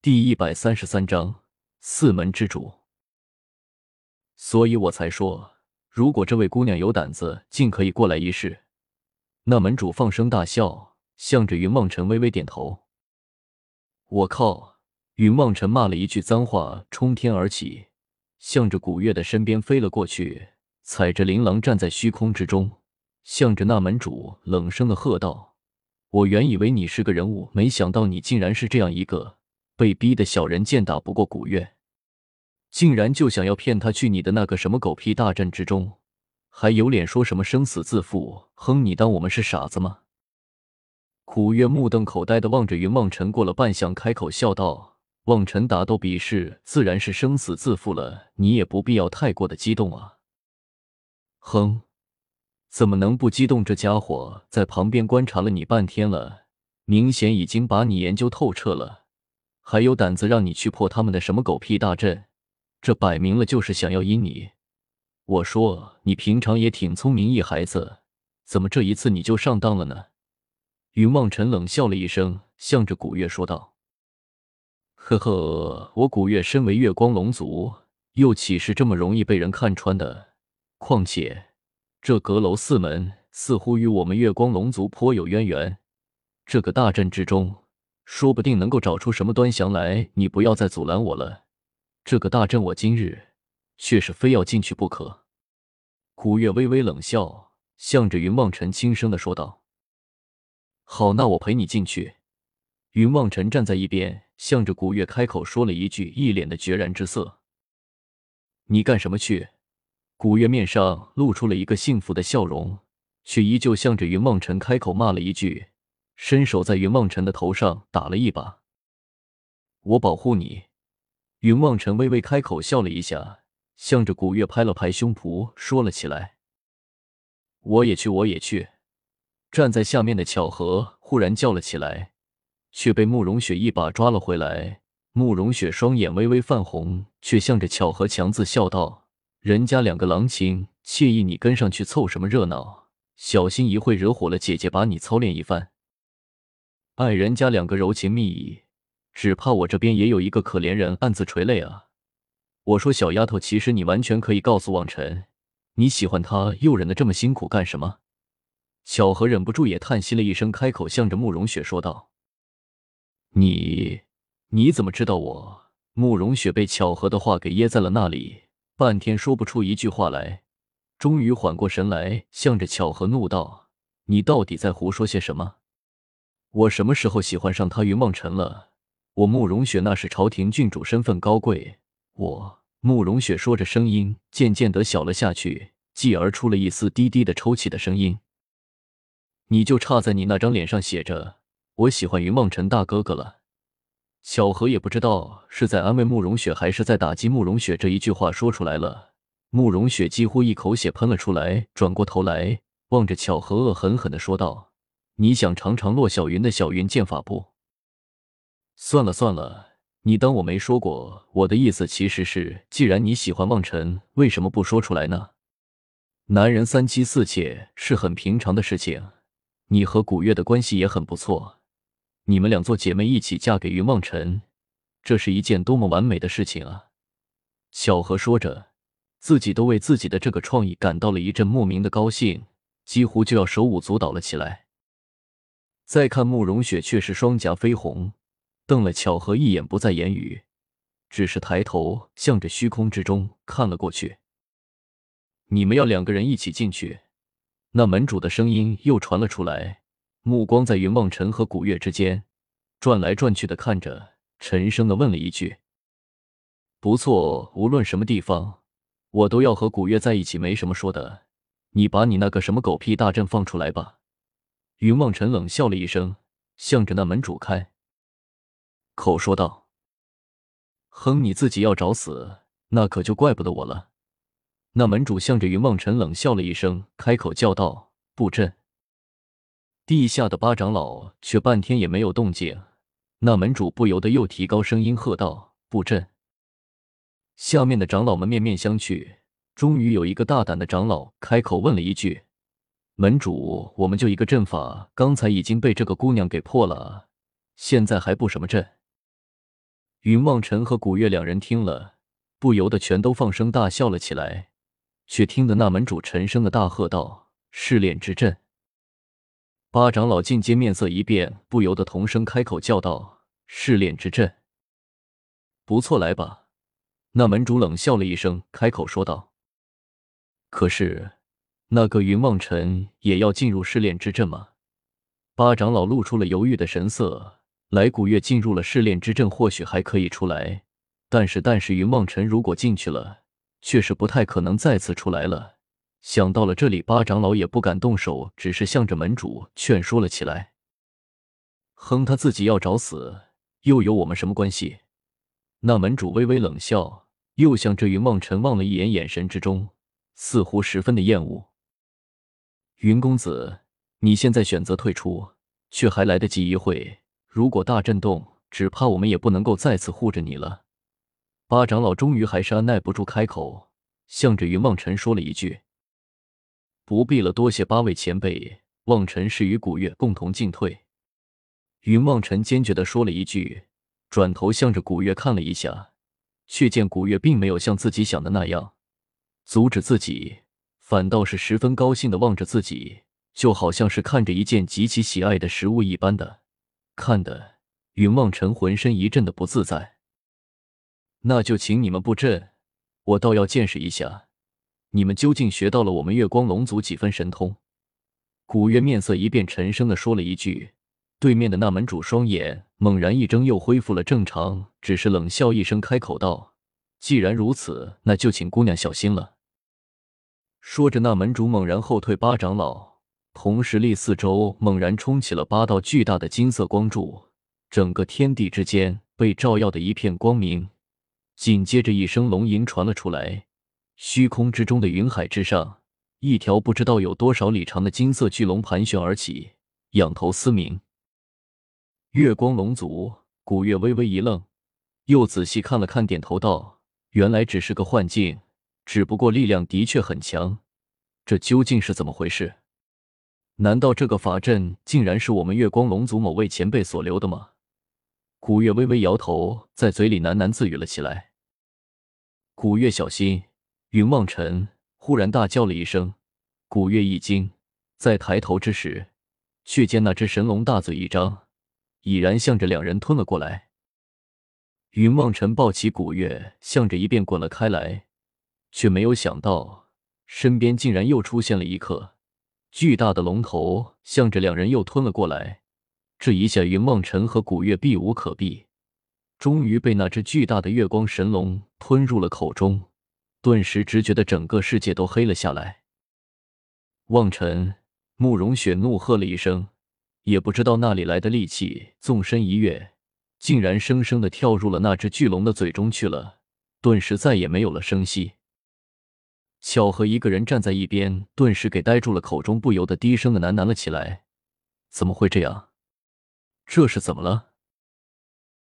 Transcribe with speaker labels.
Speaker 1: 第一百三十三章四门之主。所以我才说，如果这位姑娘有胆子，尽可以过来一试。那门主放声大笑，向着云梦辰微微点头。我靠！云梦辰骂了一句脏话，冲天而起，向着古月的身边飞了过去，踩着琳琅站在虚空之中，向着那门主冷声的喝道：“我原以为你是个人物，没想到你竟然是这样一个。”被逼的小人剑打不过古月，竟然就想要骗他去你的那个什么狗屁大阵之中，还有脸说什么生死自负？哼，你当我们是傻子吗？古月目瞪口呆的望着云望尘，过了半晌，开口笑道：“望尘打斗比试，自然是生死自负了，你也不必要太过的激动啊。”哼，怎么能不激动？这家伙在旁边观察了你半天了，明显已经把你研究透彻了。还有胆子让你去破他们的什么狗屁大阵？这摆明了就是想要阴你。我说你平常也挺聪明一孩子，怎么这一次你就上当了呢？云望尘冷笑了一声，向着古月说道：“呵呵，我古月身为月光龙族，又岂是这么容易被人看穿的？况且这阁楼四门似乎与我们月光龙族颇有渊源，这个大阵之中。”说不定能够找出什么端详来，你不要再阻拦我了。这个大阵，我今日却是非要进去不可。古月微微冷笑，向着云望尘轻声的说道：“好，那我陪你进去。”云望尘站在一边，向着古月开口说了一句，一脸的决然之色。“你干什么去？”古月面上露出了一个幸福的笑容，却依旧向着云望尘开口骂了一句。伸手在云望尘的头上打了一把，我保护你。云望尘微微开口笑了一下，向着古月拍了拍胸脯，说了起来：“我也去，我也去。”站在下面的巧合忽然叫了起来，却被慕容雪一把抓了回来。慕容雪双眼微微泛红，却向着巧合强自笑道：“人家两个郎情惬意，你跟上去凑什么热闹？小心一会惹火了姐姐，把你操练一番。”爱人家两个柔情蜜意，只怕我这边也有一个可怜人暗自垂泪啊！我说小丫头，其实你完全可以告诉望尘，你喜欢他，又忍得这么辛苦干什么？巧合忍不住也叹息了一声，开口向着慕容雪说道：“你你怎么知道我？”慕容雪被巧合的话给噎在了那里，半天说不出一句话来，终于缓过神来，向着巧合怒道：“你到底在胡说些什么？”我什么时候喜欢上他云梦辰了？我慕容雪那是朝廷郡主，身份高贵。我慕容雪说着，声音渐渐的小了下去，继而出了一丝低低的抽泣的声音。你就差在你那张脸上写着“我喜欢云梦辰大哥哥”了。小何也不知道是在安慰慕容雪，还是在打击慕容雪。这一句话说出来了，慕容雪几乎一口血喷了出来，转过头来望着巧合，恶狠狠的说道。你想尝尝骆小云的小云剑法不？算了算了，你当我没说过。我的意思其实是，既然你喜欢望尘，为什么不说出来呢？男人三妻四妾是很平常的事情，你和古月的关系也很不错，你们两做姐妹一起嫁给云望尘，这是一件多么完美的事情啊！小何说着，自己都为自己的这个创意感到了一阵莫名的高兴，几乎就要手舞足蹈了起来。再看慕容雪，却是双颊绯红，瞪了巧合一眼，不再言语，只是抬头向着虚空之中看了过去。你们要两个人一起进去？那门主的声音又传了出来，目光在云望尘和古月之间转来转去的看着，沉声的问了一句：“不错，无论什么地方，我都要和古月在一起，没什么说的。你把你那个什么狗屁大阵放出来吧。”云望尘冷笑了一声，向着那门主开口说道：“哼，你自己要找死，那可就怪不得我了。”那门主向着云望尘冷笑了一声，开口叫道：“布阵。”地下的八长老却半天也没有动静。那门主不由得又提高声音喝道：“布阵！”下面的长老们面面相觑，终于有一个大胆的长老开口问了一句。门主，我们就一个阵法，刚才已经被这个姑娘给破了，现在还布什么阵？云望尘和古月两人听了，不由得全都放声大笑了起来。却听得那门主沉声的大喝道：“试炼之阵！”八长老进阶面色一变，不由得同声开口叫道：“试炼之阵，不错，来吧。”那门主冷笑了一声，开口说道：“可是，那个云望尘也要进入试炼之阵吗？”八长老露出了犹豫的神色。来古月进入了试炼之阵，或许还可以出来，但是，但是云望尘如果进去了，却是不太可能再次出来了。想到了这里，八长老也不敢动手，只是向着门主劝说了起来。哼，他自己要找死，又有我们什么关系？那门主微微冷笑，又向着云望尘望了一眼，眼神之中似乎十分的厌恶。云公子，你现在选择退出，却还来得及一会。如果大震动，只怕我们也不能够再次护着你了。八长老终于还是按耐不住开口，向着云望尘说了一句：“不必了，多谢八位前辈。”望尘是与古月共同进退。云望尘坚决的说了一句，转头向着古月看了一下，却见古月并没有像自己想的那样阻止自己，反倒是十分高兴的望着自己，就好像是看着一件极其喜爱的食物一般的。看的云望尘浑身一阵的不自在，那就请你们布阵，我倒要见识一下，你们究竟学到了我们月光龙族几分神通。古月面色一变，沉声的说了一句。对面的那门主双眼猛然一睁，又恢复了正常，只是冷笑一声，开口道：“既然如此，那就请姑娘小心了。”说着，那门主猛然后退八长老。同时，立四周猛然冲起了八道巨大的金色光柱，整个天地之间被照耀的一片光明。紧接着，一声龙吟传了出来，虚空之中的云海之上，一条不知道有多少里长的金色巨龙盘旋而起，仰头嘶鸣。月光龙族古月微微一愣，又仔细看了看，点头道：“原来只是个幻境，只不过力量的确很强。这究竟是怎么回事？”难道这个法阵竟然是我们月光龙族某位前辈所留的吗？古月微微摇头，在嘴里喃喃自语了起来。古月小心！云望尘忽然大叫了一声。古月一惊，在抬头之时，却见那只神龙大嘴一张，已然向着两人吞了过来。云望尘抱起古月，向着一边滚了开来，却没有想到身边竟然又出现了一颗。巨大的龙头向着两人又吞了过来，这一下云梦尘和古月避无可避，终于被那只巨大的月光神龙吞入了口中，顿时只觉得整个世界都黑了下来。望尘，慕容雪怒喝了一声，也不知道哪里来的力气，纵身一跃，竟然生生的跳入了那只巨龙的嘴中去了，顿时再也没有了声息。小何，一个人站在一边，顿时给呆住了，口中不由得低声的喃喃了起来：“怎么会这样？这是怎么了？”